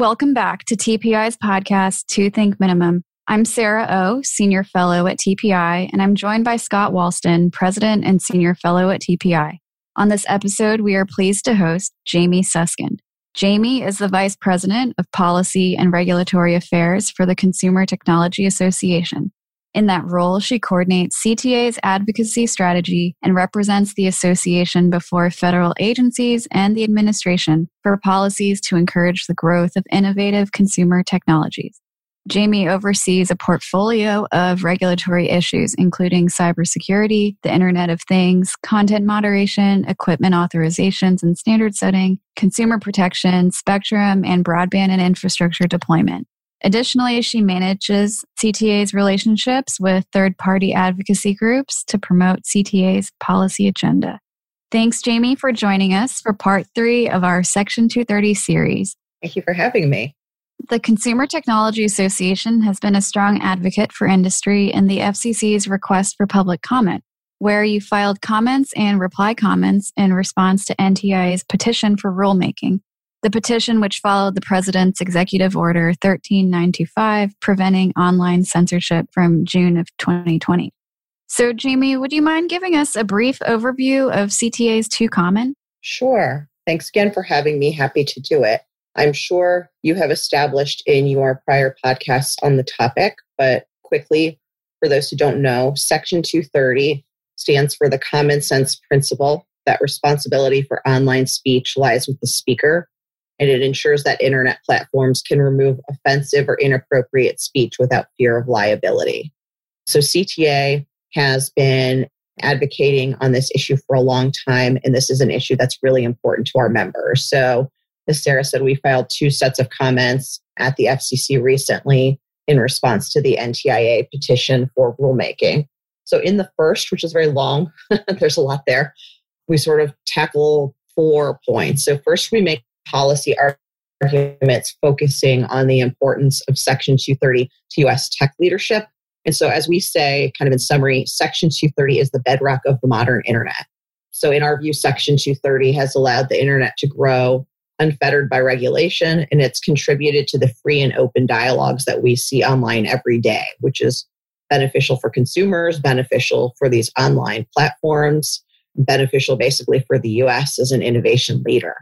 Welcome back to TPI's podcast, Two Think Minimum. I'm Sarah O, Senior Fellow at TPI, and I'm joined by Scott Wallsten, President and Senior Fellow at TPI. On this episode, we are pleased to host Jamie Susskind. Jamie is the Vice President of Policy and Regulatory Affairs for the Consumer Technology Association. In that role, she coordinates CTA's advocacy strategy and represents the association before federal agencies and the administration for policies to encourage the growth of innovative consumer technologies. Jamie oversees a portfolio of regulatory issues, including cybersecurity, the Internet of Things, content moderation, equipment authorizations and standard setting, consumer protection, spectrum, and broadband and infrastructure deployment. Additionally, she manages CTA's relationships with third party advocacy groups to promote CTA's policy agenda. Thanks, Jamie, for joining us for part three of our Section 230 series. Thank you for having me. The Consumer Technology Association has been a strong advocate for industry in the FCC's request for public comment, where you filed comments and reply comments in response to NTIA's petition for rulemaking the petition, which followed the President's Executive Order 13925, preventing online censorship from June of 2020. So, Jamie, would you mind giving us a brief overview of CTA's two common? Sure. Thanks again for having me. Happy to do it. I'm sure you have established in your prior podcasts on the topic, but quickly, for those who don't know, Section 230 stands for the common sense principle that responsibility for online speech lies with the speaker and it ensures that internet platforms can remove offensive or inappropriate speech without fear of liability. So CTA has been advocating on this issue for a long time, and this is an issue that's really important to our members. So, as Sarah said, we filed two sets of comments at the FCC recently in response to the NTIA petition for rulemaking. So, in the first, which is very long, there's a lot there, we sort of tackle four points. So, first, we make policy arguments focusing on the importance of Section 230 to US tech leadership. And so, as we say, kind of in summary, Section 230 is the bedrock of the modern internet. So, in our view, Section 230 has allowed the internet to grow unfettered by regulation, and it's contributed to the free and open dialogues that we see online every day, which is beneficial for consumers, beneficial for these online platforms, beneficial basically for the US as an innovation leader.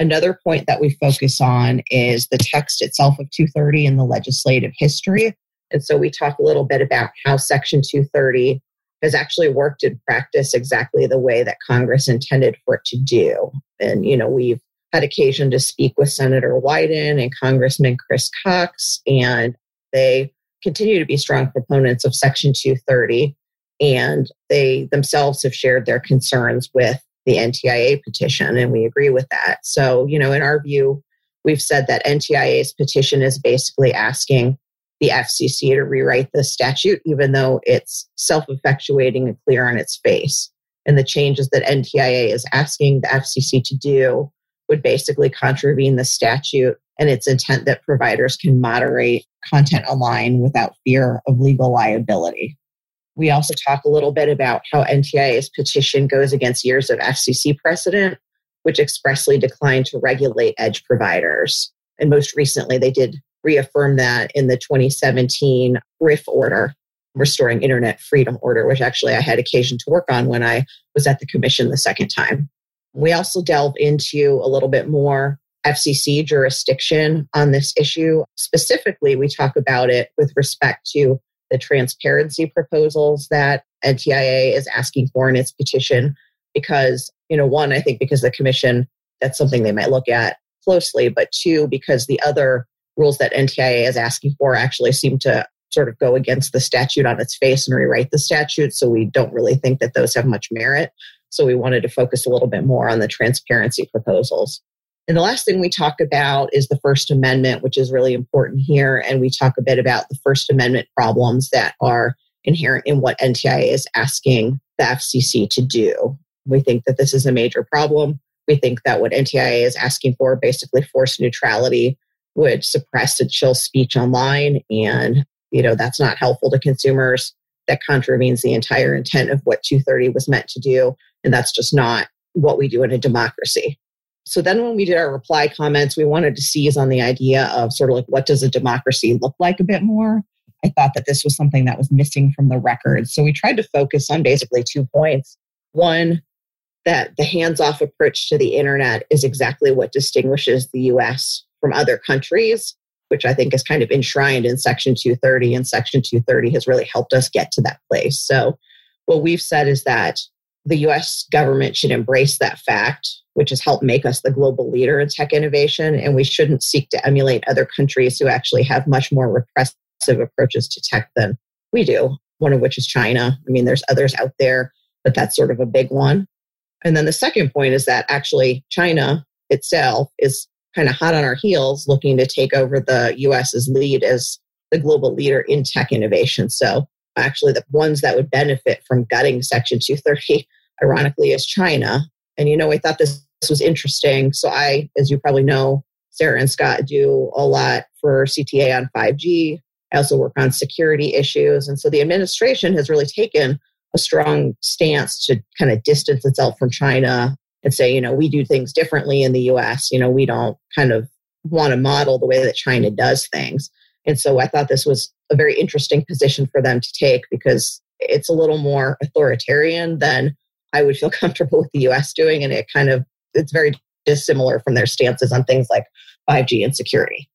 Another point that we focus on is the text itself of 230 and the legislative history. And so we talk a little bit about how Section 230 has actually worked in practice exactly the way that Congress intended for it to do. And, you know, we've had occasion to speak with Senator Wyden and Congressman Chris Cox, and they continue to be strong proponents of Section 230. And they themselves have shared their concerns with the NTIA petition, and we agree with that. So, you know, in our view, we've said that NTIA's petition is basically asking the FCC to rewrite the statute, even though it's self effectuating and clear on its face. And the changes that NTIA is asking the FCC to do would basically contravene the statute and its intent that providers can moderate content online without fear of legal liability. We also talk a little bit about how NTIA's petition goes against years of FCC precedent, which expressly declined to regulate edge providers. And most recently, they did reaffirm that in the 2017 RIF order, Restoring Internet Freedom Order, which actually I had occasion to work on when I was at the commission the second time. We also delve into a little bit more FCC jurisdiction on this issue. Specifically, we talk about it with respect to the transparency proposals that NTIA is asking for in its petition because, you know, one, I think because the commission, that's something they might look at closely, but two, because the other rules that NTIA is asking for actually seem to sort of go against the statute on its face and rewrite the statute. So we don't really think that those have much merit. So we wanted to focus a little bit more on the transparency proposals. And the last thing we talk about is the First Amendment, which is really important here. And we talk a bit about the First Amendment problems that are inherent in what NTIA is asking the FCC to do. We think that this is a major problem. We think that what NTIA is asking for, basically forced neutrality, would suppress and chill speech online. And, you know, that's not helpful to consumers. That contravenes the entire intent of what 230 was meant to do. And that's just not what we do in a democracy. So then when we did our reply comments, we wanted to seize on the idea of sort of like what does a democracy look like a bit more. I thought that this was something that was missing from the record. So we tried to focus on basically two points. One, that the hands off approach to the internet is exactly what distinguishes the US from other countries, which I think is kind of enshrined in Section 230. And Section 230 has really helped us get to that place. So, what we've said is that the US government should embrace that fact, which has helped make us the global leader in tech innovation. And we shouldn't seek to emulate other countries who actually have much more repressive approaches to tech than we do, one of which is China. I mean, there's others out there, but that's sort of a big one. And then the second point is that actually China itself is kind of hot on our heels looking to take over the US's lead as the global leader in tech innovation. So actually the ones that would benefit from gutting Section 230, ironically, is China. And you know, I thought this, this was interesting. So I, as you probably know, Sarah and Scott do a lot for CTA on 5G. I also work on security issues. And so the administration has really taken a strong stance to kind of distance itself from China and say, you know, we do things differently in the US. You know, we don't kind of want to model the way that China does things. And so I thought this was a very interesting position for them to take because it's a little more authoritarian than I would feel comfortable with the US doing. And it kind of, it's very dissimilar from their stances on things like 5G and security.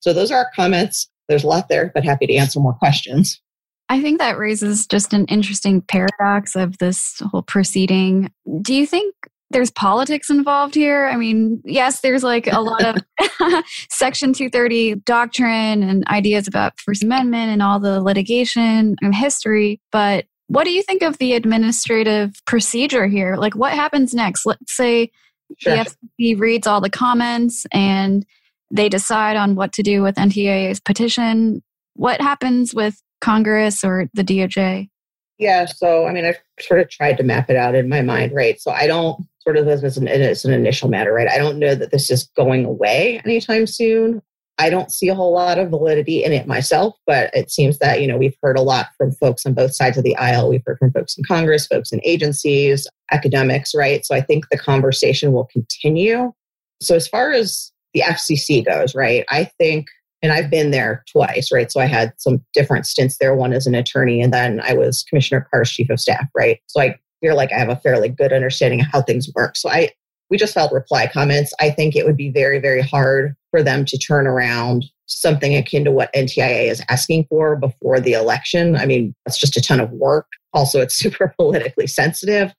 So those are our comments. There's a lot there, but happy to answer more questions. I think that raises just an interesting paradox of this whole proceeding. Do you think there's politics involved here? I mean, yes, there's like a lot of Section 230 doctrine and ideas about First Amendment and all the litigation and history, but what do you think of the administrative procedure here? Like, what happens next? Let's say sure. the FCC reads all the comments and they decide on what to do with NTIA's petition. What happens with Congress or the DOJ? Yeah, so I mean, I've sort of tried to map it out in my mind, right? So I don't sort of as an, as an initial matter, right? I don't know that this is going away anytime soon. I don't see a whole lot of validity in it myself, but it seems that, you know, we've heard a lot from folks on both sides of the aisle. We've heard from folks in Congress, folks in agencies, academics, right? So I think the conversation will continue. So as far as the FCC goes, right, I think and I've been there twice, right? So I had some different stints there, one as an attorney, and then I was Commissioner Carr's chief of staff, right? So I feel like I have a fairly good understanding of how things work. So I we just filed reply comments. I think it would be very, very hard for them to turn around something akin to what NTIA is asking for before the election. I mean, that's just a ton of work. Also, it's super politically sensitive.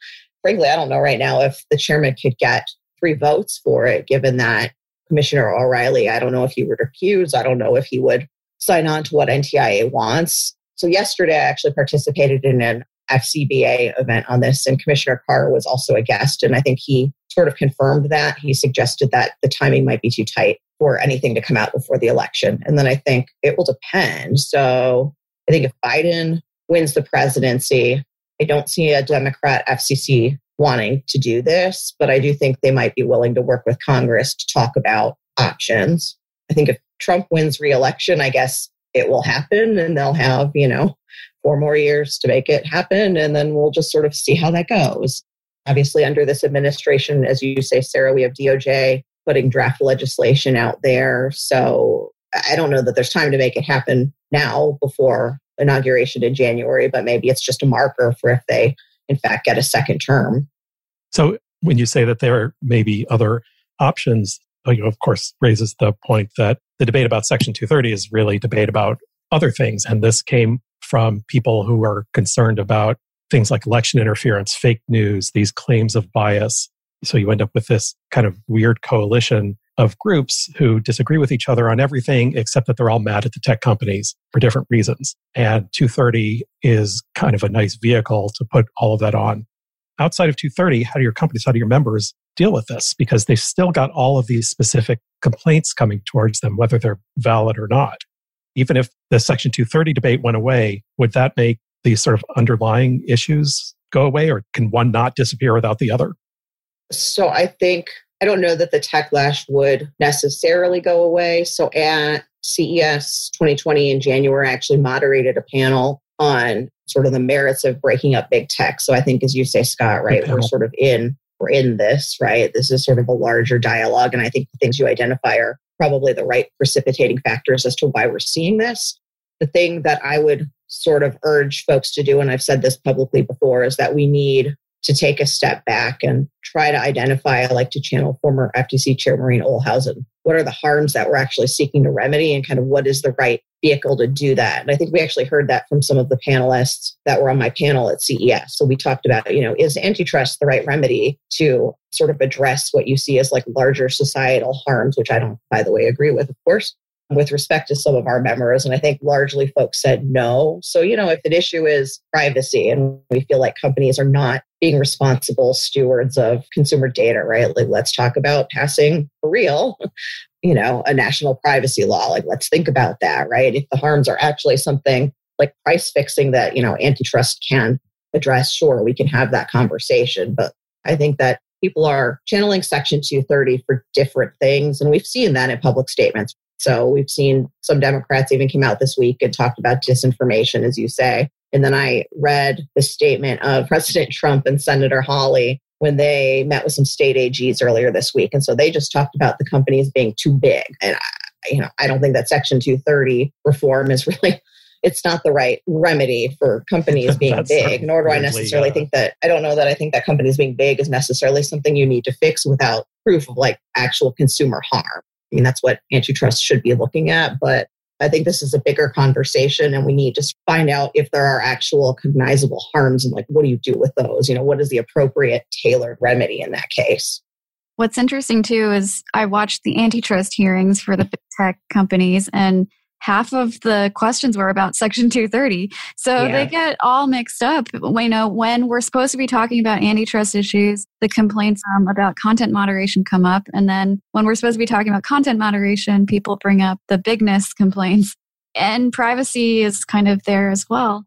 Frankly, I don't know right now if the chairman could get three votes for it, given that Commissioner O'Reilly, I don't know if he would recuse. I don't know if he would sign on to what NTIA wants. So yesterday, I actually participated in an FCBA event on this, and Commissioner Carr was also a guest. And I think he sort of confirmed that. He suggested that the timing might be too tight for anything to come out before the election. And then I think it will depend. So I think if Biden wins the presidency, I don't see a Democrat FCC wanting to do this, but I do think they might be willing to work with Congress to talk about options. I think if Trump wins reelection, I guess it will happen and they'll have, you know, four more years to make it happen. And then we'll just sort of see how that goes. Obviously, under this administration, as you say, Sarah, we have DOJ putting draft legislation out there. So I don't know that there's time to make it happen now before inauguration in January, but maybe it's just a marker for if they in fact, get a second term. So when you say that there may be other options, uh, you of course, raises the point that the debate about Section 230 is really debate about other things. And this came from people who are concerned about things like election interference, fake news, these claims of bias. So you end up with this kind of weird coalition of groups who disagree with each other on everything except that they're all mad at the tech companies for different reasons. And 230 is kind of a nice vehicle to put all of that on. Outside of 230, how do your companies, how do your members deal with this? Because they've still got all of these specific complaints coming towards them, whether they're valid or not. Even if the Section 230 debate went away, would that make these sort of underlying issues go away, or can one not disappear without the other? So I think I don't know that the techlash would necessarily go away. So at CES 2020 in January, I actually moderated a panel on sort of the merits of breaking up big tech. So I think, as you say, Scott, right, we're sort of in we're in this, right? This is sort of a larger dialogue. And I think the things you identify are probably the right precipitating factors as to why we're seeing this. The thing that I would sort of urge folks to do, and I've said this publicly before, is that we need to take a step back and try to identify. I like to channel former FTC Chair Maureen Ohlhausen, What are the harms that we're actually seeking to remedy, and kind of what is the right vehicle to do that? And I think we actually heard that from some of the panelists that were on my panel at CES. So we talked about, you know, is antitrust the right remedy to sort of address what you see as like larger societal harms, which I don't, by the way, agree with, of course with respect to some of our members. And I think largely folks said no. So, you know, if an issue is privacy and we feel like companies are not being responsible stewards of consumer data, right? Like, let's talk about passing for real, you know, a national privacy law. Like, let's think about that, right? If the harms are actually something like price fixing that, you know, antitrust can address, sure, we can have that conversation. But I think that people are channeling Section 230 for different things. And we've seen that in public statements. So we've seen some Democrats even came out this week and talked about disinformation, as you say. And then I read the statement of President Trump and Senator Hawley when they met with some state AGs earlier this week. And so they just talked about the companies being too big. And, I, you know, I don't think that Section 230 reform is really it's not the right remedy for companies being big, nor do I necessarily think that, I don't know that I think that companies being big is necessarily something you need to fix without proof of like actual consumer harm. I mean, that's what antitrust should be looking at. But I think this is a bigger conversation and we need to find out if there are actual cognizable harms and like what do you do with those? You know, what is the appropriate tailored remedy in that case? What's interesting too is I watched the antitrust hearings for the tech companies and half of the questions were about Section 230. So yeah. they get all mixed up. You know, when we're supposed to be talking about antitrust issues, the complaints um, about content moderation come up. And then when we're supposed to be talking about content moderation, people bring up the bigness complaints. And privacy is kind of there as well.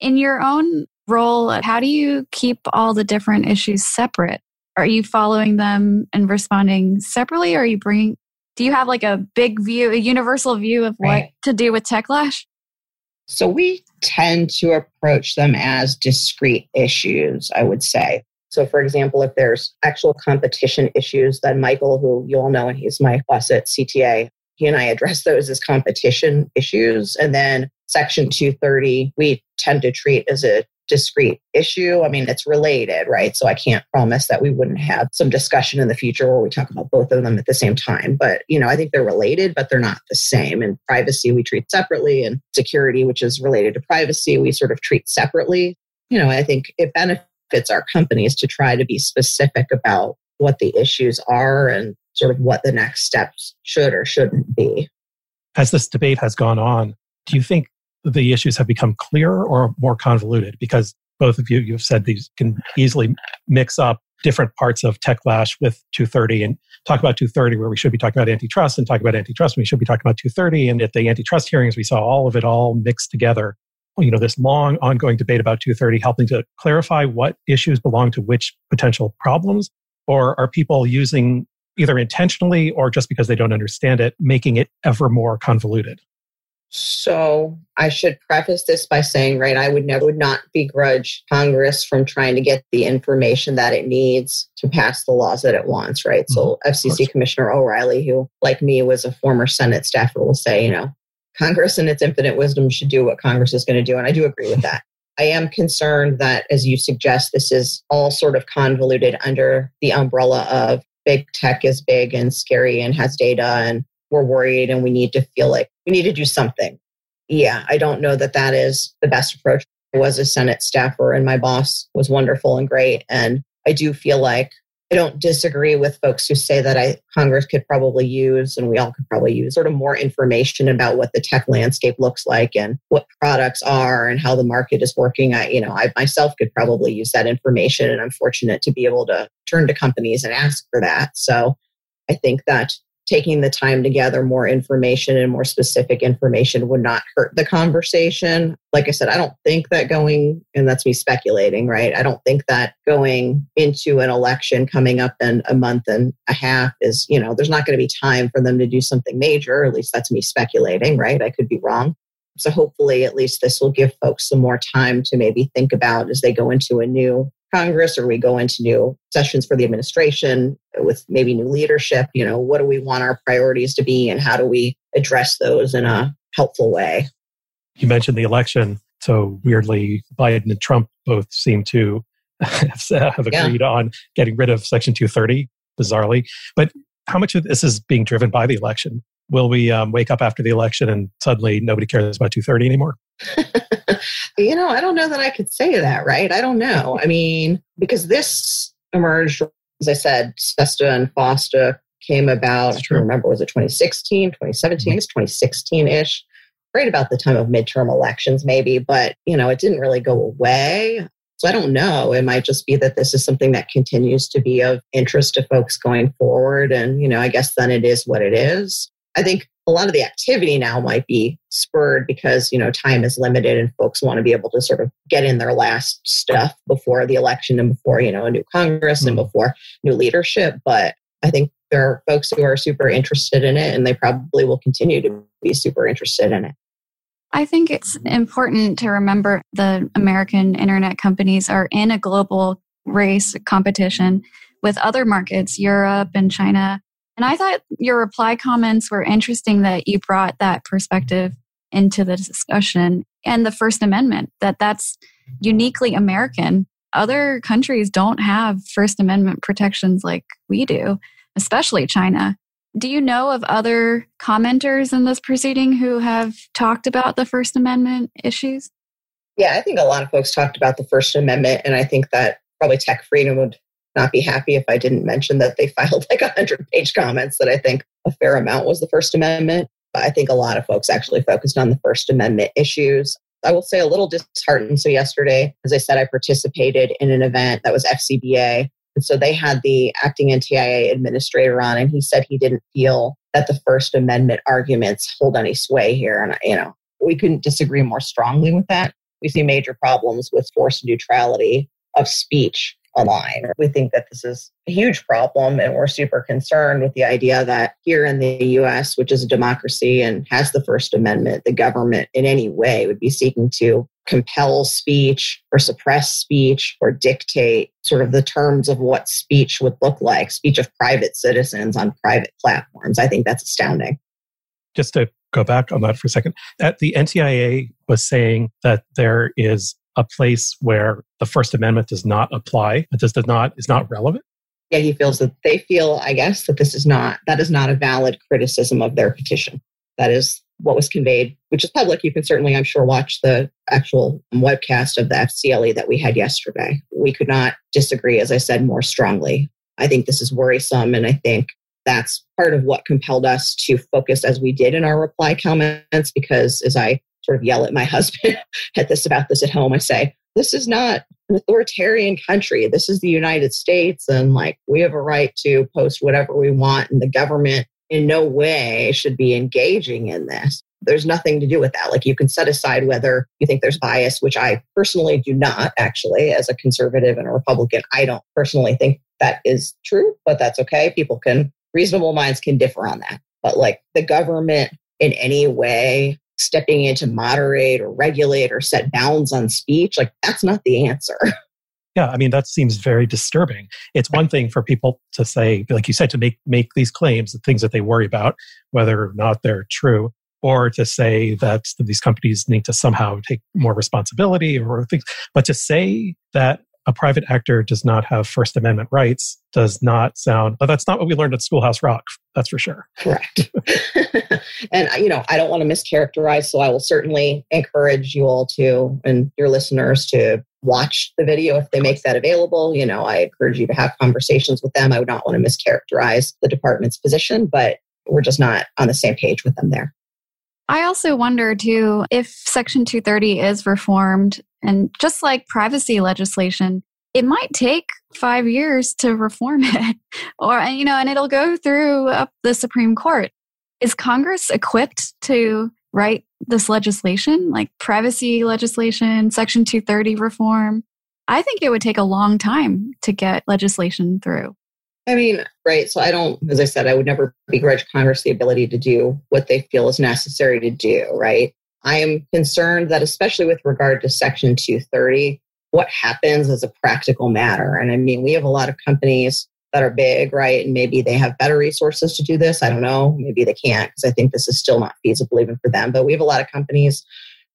In your own role, how do you keep all the different issues separate? Are you following them and responding separately? Or are you bringing do you have like a big view, a universal view of right. what to do with Techlash? So we tend to approach them as discrete issues, I would say. So, for example, if there's actual competition issues, then Michael, who you all know, and he's my boss at CTA, he and I address those as competition issues. And then Section 230, we tend to treat as a discrete issue. I mean, it's related, right? So I can't promise that we wouldn't have some discussion in the future where we talk about both of them at the same time. But, you know, I think they're related, but they're not the same. And privacy we treat separately, and security, which is related to privacy, we sort of treat separately. You know, I think it benefits our companies to try to be specific about what the issues are and sort of what the next steps should or shouldn't be. As this debate has gone on, do you think the issues have become clearer or more convoluted? Because both of you, you've said these can easily mix up different parts of Techlash with 230 and talk about 230 where we should be talking about antitrust and talk about antitrust we should be talking about 230. And at the antitrust hearings, we saw all of it all mixed together. You know, this long ongoing debate about 230 helping to clarify what issues belong to which potential problems, or are people using either intentionally or just because they don't understand it, making it ever more convoluted? So I should preface this by saying, right, I would never would not begrudge Congress from trying to get the information that it needs to pass the laws that it wants, right? Mm-hmm. So FCC Commissioner O'Reilly, who like me was a former Senate staffer, will say, you know, Congress in its infinite wisdom should do what Congress is going to do. And I do agree with that. I am concerned that, as you suggest, this is all sort of convoluted under the umbrella of big tech is big and scary and has data and we're worried and we need to feel like we need to do something. Yeah, I don't know that that is the best approach. I was a Senate staffer and my boss was wonderful and great. And I do feel like I don't disagree with folks who say that I, Congress could probably use, and we all could probably use, sort of more information about what the tech landscape looks like and what products are and how the market is working. I, you know, I myself could probably use that information, and I'm fortunate to be able to turn to companies and ask for that. So I think that taking the time to gather more information and more specific information would not hurt the conversation. Like I said, I don't think that going, and that's me speculating, right? I don't think that going into an election coming up in a month and a half is, you know, there's not going to be time for them to do something major. At least that's me speculating, right? I could be wrong. So hopefully, at least this will give folks some more time to maybe think about as they go into a new Congress or we go into new sessions for the administration with maybe new leadership, you know, what do we want our priorities to be and how do we address those in a helpful way? You mentioned the election. So weirdly, Biden and Trump both seem to have agreed yeah. on getting rid of Section 230, bizarrely. But how much of this is being driven by the election? Will we um, wake up after the election and suddenly nobody cares about 230 anymore? you know, I don't know that I could say that, right? I don't know. I mean, because this emerged, as I said, SESTA and FOSTA came about, I remember, was it 2016, 2017? Mm-hmm. It's 2016 ish, right about the time of midterm elections, maybe, but, you know, it didn't really go away. So I don't know. It might just be that this is something that continues to be of interest to folks going forward. And, you know, I guess then it is what it is. I think a lot of the activity now might be spurred because you know time is limited and folks want to be able to sort of get in their last stuff before the election and before you know a new congress mm-hmm. and before new leadership. But i think there are folks who are super interested in it and they probably will continue to be super interested in it. I think it's important to remember the American internet companies are in a global race competition with other markets, Europe and China, and I thought your reply comments were interesting that you brought that perspective into the discussion and the First Amendment, that that's uniquely American. Other countries don't have First Amendment protections like we do, especially China. Do you know of other commenters in this proceeding who have talked about the First Amendment issues? Yeah, I think a lot of folks talked about the First Amendment, and I think that probably Tech Freedom would not be happy if I didn't mention that they filed like 100 page comments that I think a fair amount was the First Amendment. But I think a lot of folks actually focused on the First Amendment issues. I will say a little disheartened. So, yesterday, as I said, I participated in an event that was FCBA. And so they had the acting NTIA administrator on, and he said he didn't feel that the First Amendment arguments hold any sway here. And, you know, we couldn't disagree more strongly with that. We see major problems with forced neutrality of speech align. We think that this is a huge problem, and we're super concerned with the idea that here in the US, which is a democracy and has the First Amendment, the government in any way would be seeking to compel speech or suppress speech or dictate sort of the terms of what speech would look like, speech of private citizens on private platforms. I think that's astounding. Just to go back on that for a second, the NTIA was saying that there is a place where the First Amendment does not apply. It just does not is not relevant. Yeah, he feels that they feel, I guess, that this is not that is not a valid criticism of their petition. That is what was conveyed, which is public. You can certainly, I'm sure, watch the actual webcast of the FCLE that we had yesterday. We could not disagree, as I said, more strongly. I think this is worrisome, and I think that's part of what compelled us to focus as we did in our reply comments because as I sort of yell at my husband at this about this at home. I say, this is not an authoritarian country. This is the United States. And like, we have a right to post whatever we want. And the government in no way should be engaging in this. There's nothing to do with that. Like, you can set aside whether you think there's bias, which I personally do not actually, as a conservative and a Republican. I don't personally think that is true, but that's okay. People can, reasonable minds can differ on that. But like, the government in any way stepping in to moderate or regulate or set bounds on speech. Like, that's not the answer. Yeah, I mean that seems very disturbing. It's one thing for people to say, like you said, to make make these claims, the things that they worry about, whether or not they're true, or to say that these companies need to somehow take more responsibility or things. But to say that a private actor does not have First Amendment rights does not sound, but that's not what we learned at Schoolhouse Rock, that's for sure. Correct. and, you know, I don't want to mischaracterize, so I will certainly encourage you all to, and your listeners to watch the video if they make that available. You know, I encourage you to have conversations with them. I would not want to mischaracterize the department's position, but we're just not on the same page with them there. I also wonder too if Section 230 is reformed, and just like privacy legislation, it might take five years to reform it, or, you know, and it'll go through up the Supreme Court. Is Congress equipped to write this legislation, like privacy legislation, Section 230 reform? I think it would take a long time to get legislation through. I mean, right. So I don't, as I said, I would never begrudge Congress the ability to do what they feel is necessary to do, right? I am concerned that, especially with regard to Section 230, what happens as a practical matter. And I mean, we have a lot of companies that are big, right? And maybe they have better resources to do this. I don't know. Maybe they can't because I think this is still not feasible even for them. But we have a lot of companies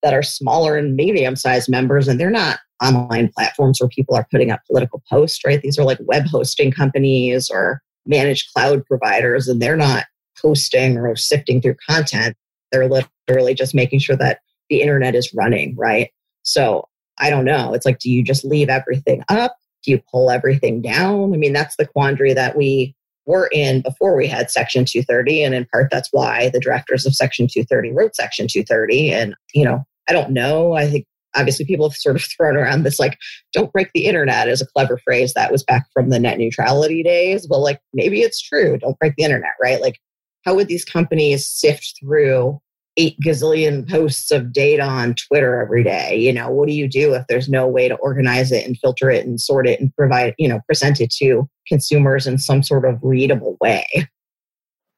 that are smaller and medium sized members, and they're not online platforms where people are putting up political posts, right? These are like web hosting companies or managed cloud providers, and they're not posting or sifting through content. They're literally just making sure that the internet is running, right? So I don't know. It's like, do you just leave everything up? Do you pull everything down? I mean, that's the quandary that we were in before we had Section 230. And in part, that's why the drafters of Section 230 wrote Section 230. And, you know, I don't know. I think obviously people have sort of thrown around this like, don't break the internet as a clever phrase that was back from the net neutrality days. But like, maybe it's true. Don't break the internet, right? Like, how would these companies sift through eight gazillion posts of data on Twitter every day. You know, what do you do if there's no way to organize it and filter it and sort it and provide, you know, present it to consumers in some sort of readable way?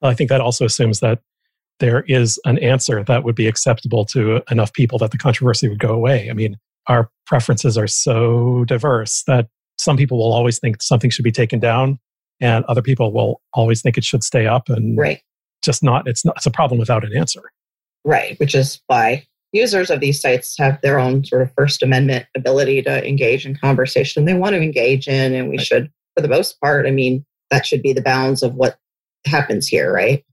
I think that also assumes that there is an answer that would be acceptable to enough people that the controversy would go away. I mean, our preferences are so diverse that some people will always think something should be taken down and other people will always think it should stay up and right. just not it's not it's a problem without an answer. Right, which is why users of these sites have their own sort of First Amendment ability to engage in conversation they want to engage in. And we right. should, for the most part, I mean, that should be the bounds of what happens here, right?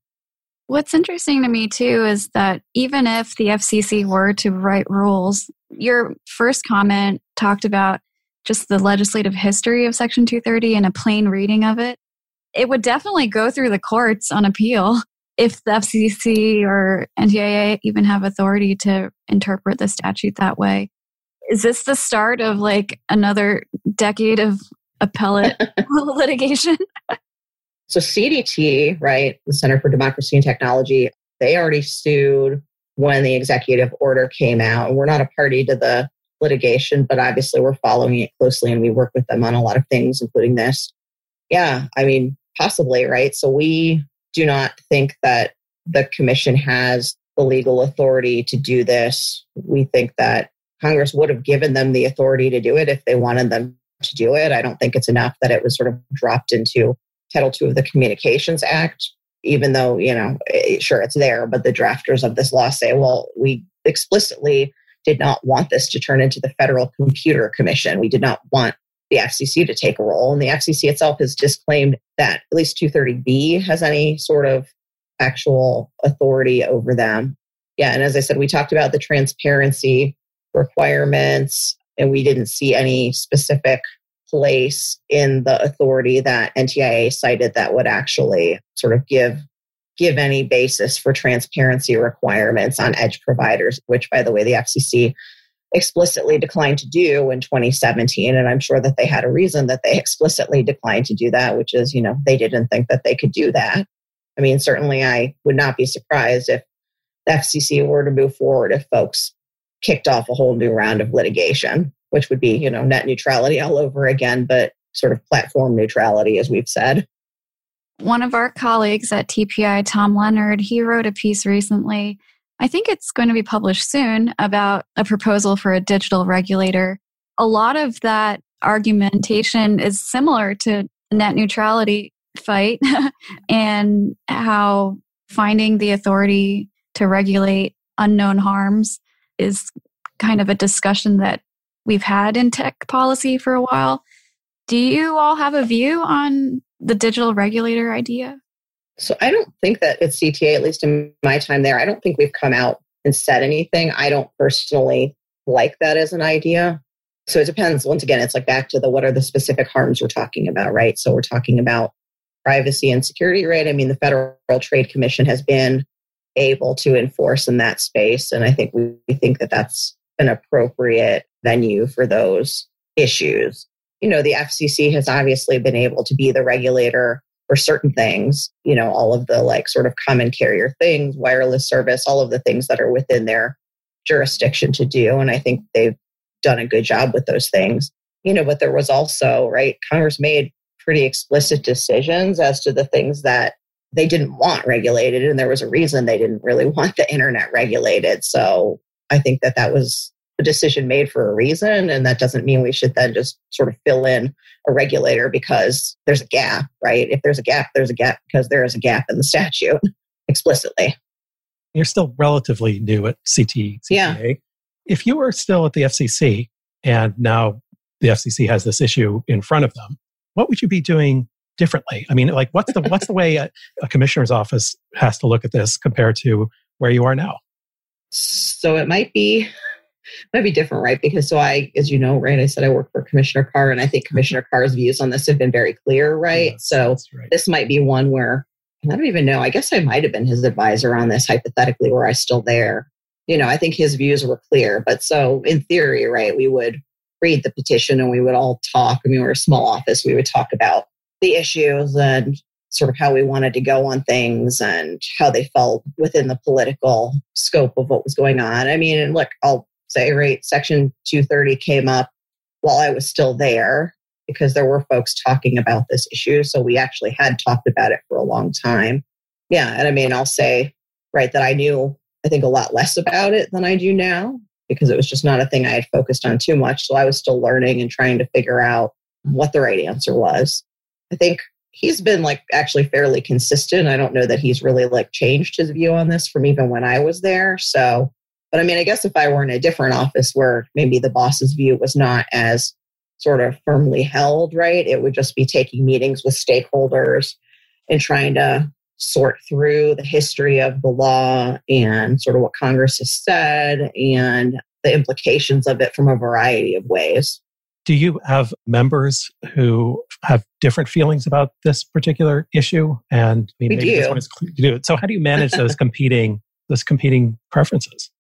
What's interesting to me too is that even if the FCC were to write rules, your first comment talked about just the legislative history of Section 230 and a plain reading of it. It would definitely go through the courts on appeal if the FCC or NTIA even have authority to interpret the statute that way. Is this the start of like another decade of appellate litigation? So CDT, right, the Center for Democracy and Technology, they already sued when the executive order came out. And we're not a party to the litigation, but obviously we're following it closely and we work with them on a lot of things, including this. Yeah, I mean, possibly, right? So we do not think that the commission has the legal authority to do this. We think that Congress would have given them the authority to do it if they wanted them to do it. I don't think it's enough that it was sort of dropped into Title II of the Communications Act, even though, you know, eh, sure, it's there, but the drafters of this law say, well, we explicitly did not want this to turn into the Federal Computer Commission. We did not want the FCC to take a role. And the FCC itself has disclaimed that at least 230B has any sort of actual authority over them. Yeah. And as I said, we talked about the transparency requirements, and we didn't see any specific place in the authority that NTIA cited that would actually sort of give give any basis for transparency requirements on edge providers, which by the way the FCC explicitly declined to do in 2017 and i'm sure that they had a reason that they explicitly declined to do that which is you know they didn't think that they could do that. I mean certainly i would not be surprised if the fcc were to move forward if folks kicked off a whole new round of litigation which would be you know net neutrality all over again but sort of platform neutrality as we've said one of our colleagues at tpi tom lenard he wrote a piece recently I think it's going to be published soon about a proposal for a digital regulator. A lot of that argumentation is similar to net neutrality fight and how finding the authority to regulate unknown harms is kind of a discussion that we've had in tech policy for a while. Do you all have a view on the digital regulator idea? So I don't think that at CTA, at least in my time there, I don't think we've come out and said anything. I don't personally like that as an idea. So it depends. Once again, it's like back to the what are the specific harms we're talking about, right? So we're talking about privacy and security, right? I mean, the Federal Trade Commission has been able to enforce in that space. And I think we, think that that's an appropriate venue for those issues. You know, the FCC has obviously been able to be the regulator for certain things, you know, all of the like sort of common carrier things, wireless service, all of the things that are within their jurisdiction to do. And I think they've done a good job with those things. You know, but there was also, right, Congress made pretty explicit decisions as to the things that they didn't want regulated. And there was a reason they didn't really want the internet regulated. So I think that that was a decision made for a reason. And that doesn't mean we should then just sort of fill in a regulator because there's a gap, right? If there's a gap, there's a gap because there is a gap in the statute explicitly. You're still relatively new at CT, Yeah. If you were still at the FCC and now the FCC has this issue in front of them, what would you be doing differently? I mean, like, what's the what's the way a, a commissioner's office has to look at this compared to where you are now? So it might be might be different, right? Because so I, as you know, right, I said I work for Commissioner Carr, and I think mm-hmm. Commissioner Carr's views on this have been very clear, right? Yes, so right. this might be one where I don't even know. I guess I might have been his advisor on this hypothetically, were I still there. You know, I think his views were clear. But so in theory, right, we would read the petition and we would all talk. I mean, we're a small office. We would talk about the issues and sort of how we wanted to go on things and how they felt within the political scope of what was going on. I mean, and look, I'll say, right, Section 230 came up while I was still there because there were folks talking about this issue. So we actually had talked about it for a long time. Yeah. And I mean, I'll say, right, that I knew, I think, a lot less about it than I do now because it was just not a thing I had focused on too much. So I was still learning and trying to figure out what the right answer was. I think he's been like actually fairly consistent. I don't know that he's really like changed his view on this from even when I was there. So, but I mean, I guess if I were in a different office where maybe the boss's view was not as sort of firmly held, right? It would just be taking meetings with stakeholders and trying to sort through the history of the law and sort of what Congress has said and the implications of it from a variety of ways. Do you have members who have different feelings about this particular issue? And I mean, we maybe do. this one is you do. it. So how do you manage those competing those competing preferences?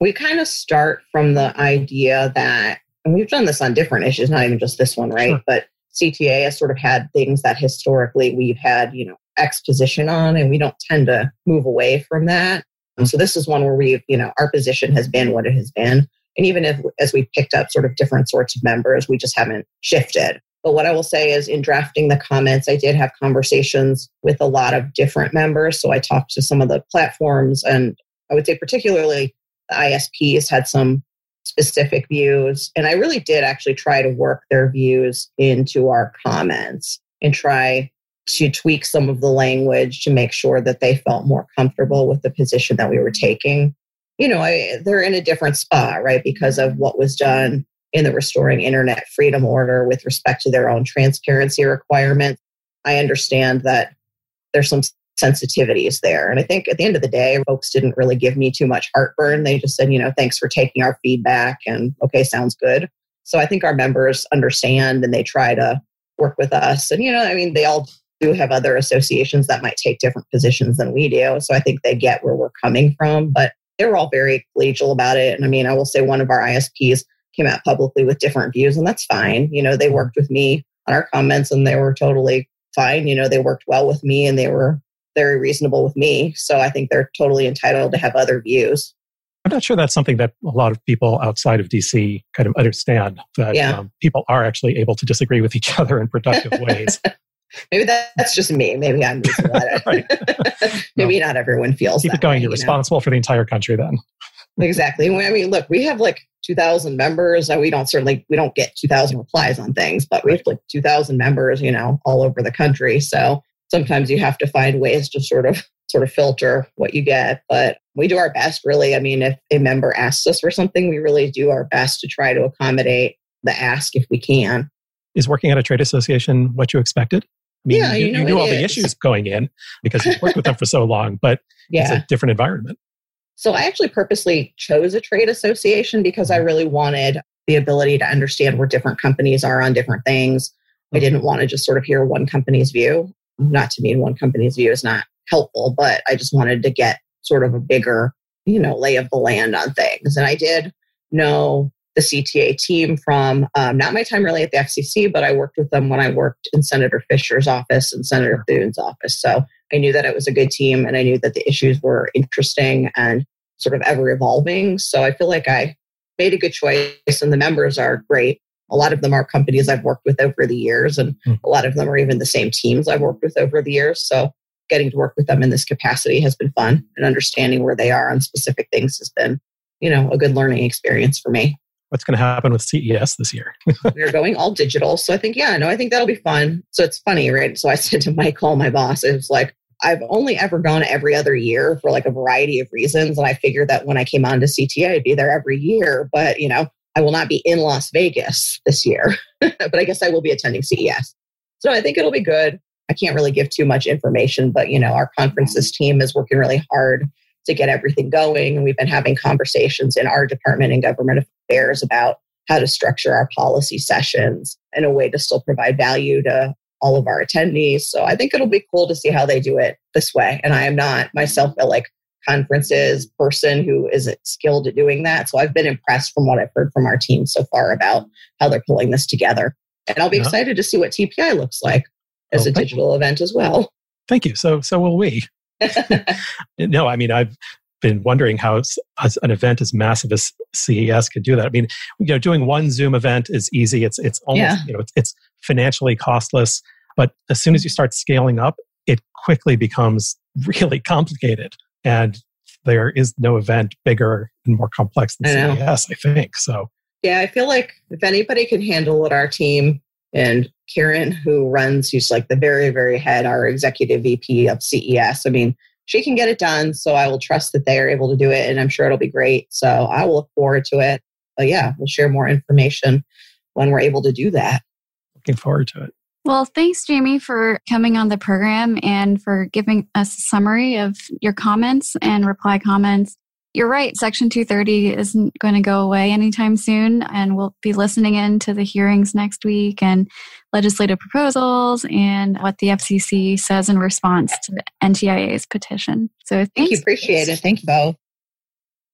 We kind of start from the idea that, and we've done this on different issues, not even just this one, right? Sure. But CTA has sort of had things that historically we've had, you know, exposition on, and we don't tend to move away from that. And so this is one where we've, you know, our position has been what it has been. And even if, as we picked up sort of different sorts of members, we just haven't shifted. But what I will say is, in drafting the comments, I did have conversations with a lot of different members. So I talked to some of the platforms, and I would say, particularly the ISPs had some specific views. And I really did actually try to work their views into our comments and try to tweak some of the language to make sure that they felt more comfortable with the position that we were taking you know, I, they're in a different spot, right? Because of what was done in the Restoring Internet Freedom Order with respect to their own transparency requirements. I understand that there's some sensitivities there. And I think at the end of the day, folks didn't really give me too much heartburn. They just said, you know, thanks for taking our feedback and okay, sounds good. So I think our members understand and they try to work with us. And, you know, I mean, they all do have other associations that might take different positions than we do. So I think they get where we're coming from. But they were all very collegial about it. And I mean, I will say one of our ISPs came out publicly with different views, and that's fine. You know, they worked with me on our comments and they were totally fine. You know, they worked well with me and they were very reasonable with me. So I think they're totally entitled to have other views. I'm not sure that's something that a lot of people outside of DC kind of understand that yeah. um, people are actually able to disagree with each other in productive ways. Maybe that, that's just me. Maybe I'm Maybe no. not everyone feels. Keep it going. Way, You're you responsible know? for the entire country then. exactly. I mean, look, we have like 2,000 members. We don't certainly we don't get 2,000 replies on things, but we have like 2,000 members, you know, all over the country. So sometimes you have to find ways to sort of sort of filter what you get. But we do our best, really. I mean, if a member asks us for something, we really do our best to try to accommodate the ask if we can. Is working at a trade association what you expected? I mean, yeah, you, you, know you knew all is. the issues going in because you've worked with them for so long, but yeah. it's a different environment. So I actually purposely chose a trade association because I mm-hmm. really wanted the ability to understand where different companies are on different things. I didn't want to just sort of hear one company's view. Not to mean one company's view is not helpful, but I just wanted to get sort of a bigger, you know, lay of the land on things. And I did know the CTA team from um, not my time really at the FCC, but I worked with them when I worked in Senator Fischer's office and Senator Thune's office. So I knew that it was a good team and I knew that the issues were interesting and sort of ever evolving. So I feel like I made a good choice and the members are great. A lot of them are companies I've worked with over the years, and mm. a lot of them are even the same teams I've worked with over the years. So getting to work with them in this capacity has been fun and understanding where they are on specific things has been, you know, a good learning experience for me. What's going to happen with CES this year. We're going all digital. So I think, yeah, no, I think that'll be fun. So it's funny, right? So I said to Michael, my boss, it was like, I've only ever gone every other year for like a variety of reasons. And I figured that when I came on to CTA, I'd be there every year. But, you know, I will not be in Las Vegas this year, but I guess I will be attending CES. So I think it'll be good. I can't really give too much information, but, you know, our conferences team is working really hard to get everything going. And we've been having conversations in our department and government affairs about how to structure our policy sessions in a way to still provide value to all of our attendees. So I think it'll be cool to see how they do it this way. And I am not myself a like conferences person who is skilled at doing that. So I've been impressed from what I've heard from our team so far about how they're pulling this together. And I'll be yeah. excited to see what TPI looks like as oh, a digital you. event as well. Thank you. So so will we. no, I mean I've been wondering how an event as massive as CES could do that. I mean, you know, doing one Zoom event is easy. It's it's almost yeah. you know it's, it's financially costless, but as soon as you start scaling up, it quickly becomes really complicated. And there is no event bigger and more complex than I CES, I think. So yeah, I feel like if anybody can handle it, our team and Karen, who runs, who's like the very, very head, our executive VP of CES. I mean, she can get it done. So I will trust that they are able to do it and I'm sure it'll be great. So I will look forward to it. But yeah, we'll share more information when we're able to do that. Looking forward to it. Well, thanks, Jamie, for coming on the program and for giving us a summary of your comments and reply comments. You're right. Section 230 isn't going to go away anytime soon. And we'll be listening in to the hearings next week and legislative proposals and what the FCC says in response to the NTIA's petition. So thank you. Appreciate it. Thank you both.